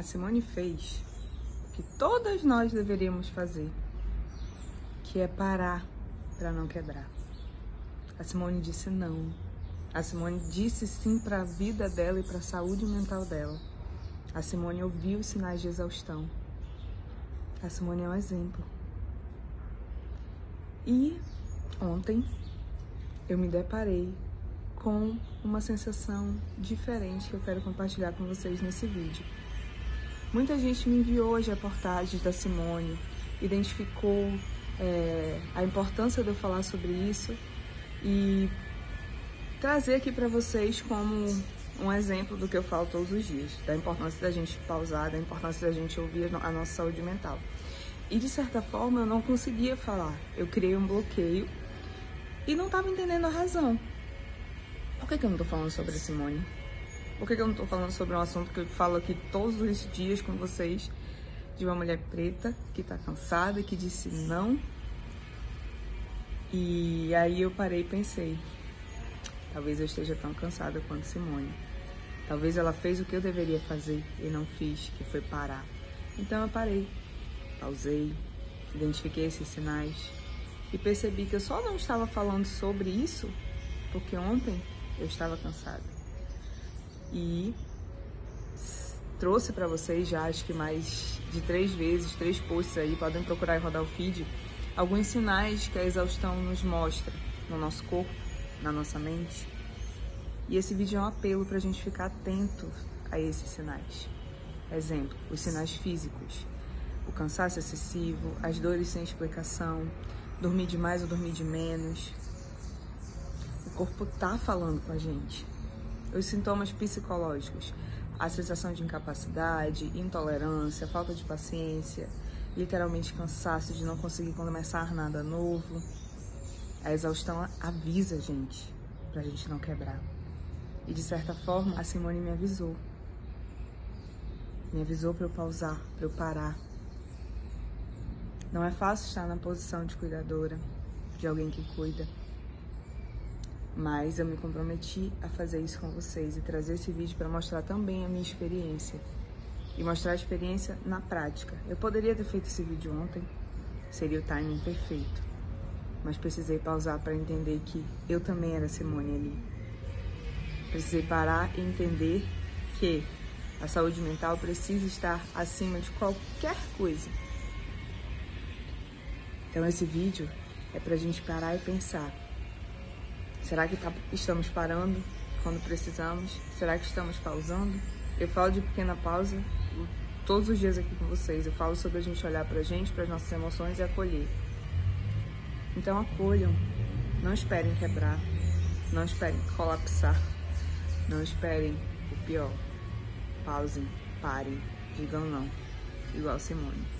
a Simone fez o que todas nós deveríamos fazer, que é parar para não quebrar. A Simone disse não. A Simone disse sim para a vida dela e para a saúde mental dela. A Simone ouviu os sinais de exaustão. A Simone é um exemplo. E ontem eu me deparei com uma sensação diferente que eu quero compartilhar com vocês nesse vídeo. Muita gente me enviou as reportagens da Simone, identificou é, a importância de eu falar sobre isso e trazer aqui para vocês como um exemplo do que eu falo todos os dias, da importância da gente pausar, da importância da gente ouvir a nossa saúde mental. E de certa forma eu não conseguia falar, eu criei um bloqueio e não estava entendendo a razão. Por que, que eu não estou falando sobre a Simone? Por que, eu não estou falando sobre um assunto que eu falo aqui todos os dias com vocês, de uma mulher preta que está cansada, que disse não? E aí eu parei e pensei, talvez eu esteja tão cansada quanto Simone. Talvez ela fez o que eu deveria fazer e não fiz, que foi parar. Então eu parei, pausei, identifiquei esses sinais e percebi que eu só não estava falando sobre isso porque ontem eu estava cansada. E trouxe para vocês já acho que mais de três vezes, três posts aí, podem procurar e rodar o feed, alguns sinais que a exaustão nos mostra no nosso corpo, na nossa mente. E esse vídeo é um apelo para a gente ficar atento a esses sinais. Exemplo, os sinais físicos, o cansaço excessivo, as dores sem explicação, dormir demais ou dormir de menos, corpo tá falando com a gente. Os sintomas psicológicos, a sensação de incapacidade, intolerância, falta de paciência, literalmente cansaço de não conseguir começar nada novo. A exaustão avisa a gente, pra gente não quebrar. E de certa forma, a Simone me avisou. Me avisou para eu pausar, para eu parar. Não é fácil estar na posição de cuidadora, de alguém que cuida. Mas eu me comprometi a fazer isso com vocês e trazer esse vídeo para mostrar também a minha experiência e mostrar a experiência na prática. Eu poderia ter feito esse vídeo ontem, seria o timing perfeito, mas precisei pausar para entender que eu também era Simone ali. Precisei parar e entender que a saúde mental precisa estar acima de qualquer coisa. Então esse vídeo é para a gente parar e pensar Será que tá, estamos parando quando precisamos? Será que estamos pausando? Eu falo de pequena pausa todos os dias aqui com vocês. Eu falo sobre a gente olhar pra gente, para as nossas emoções e acolher. Então acolham. Não esperem quebrar. Não esperem colapsar. Não esperem o pior. Pausem, parem, digam não. Igual Simone.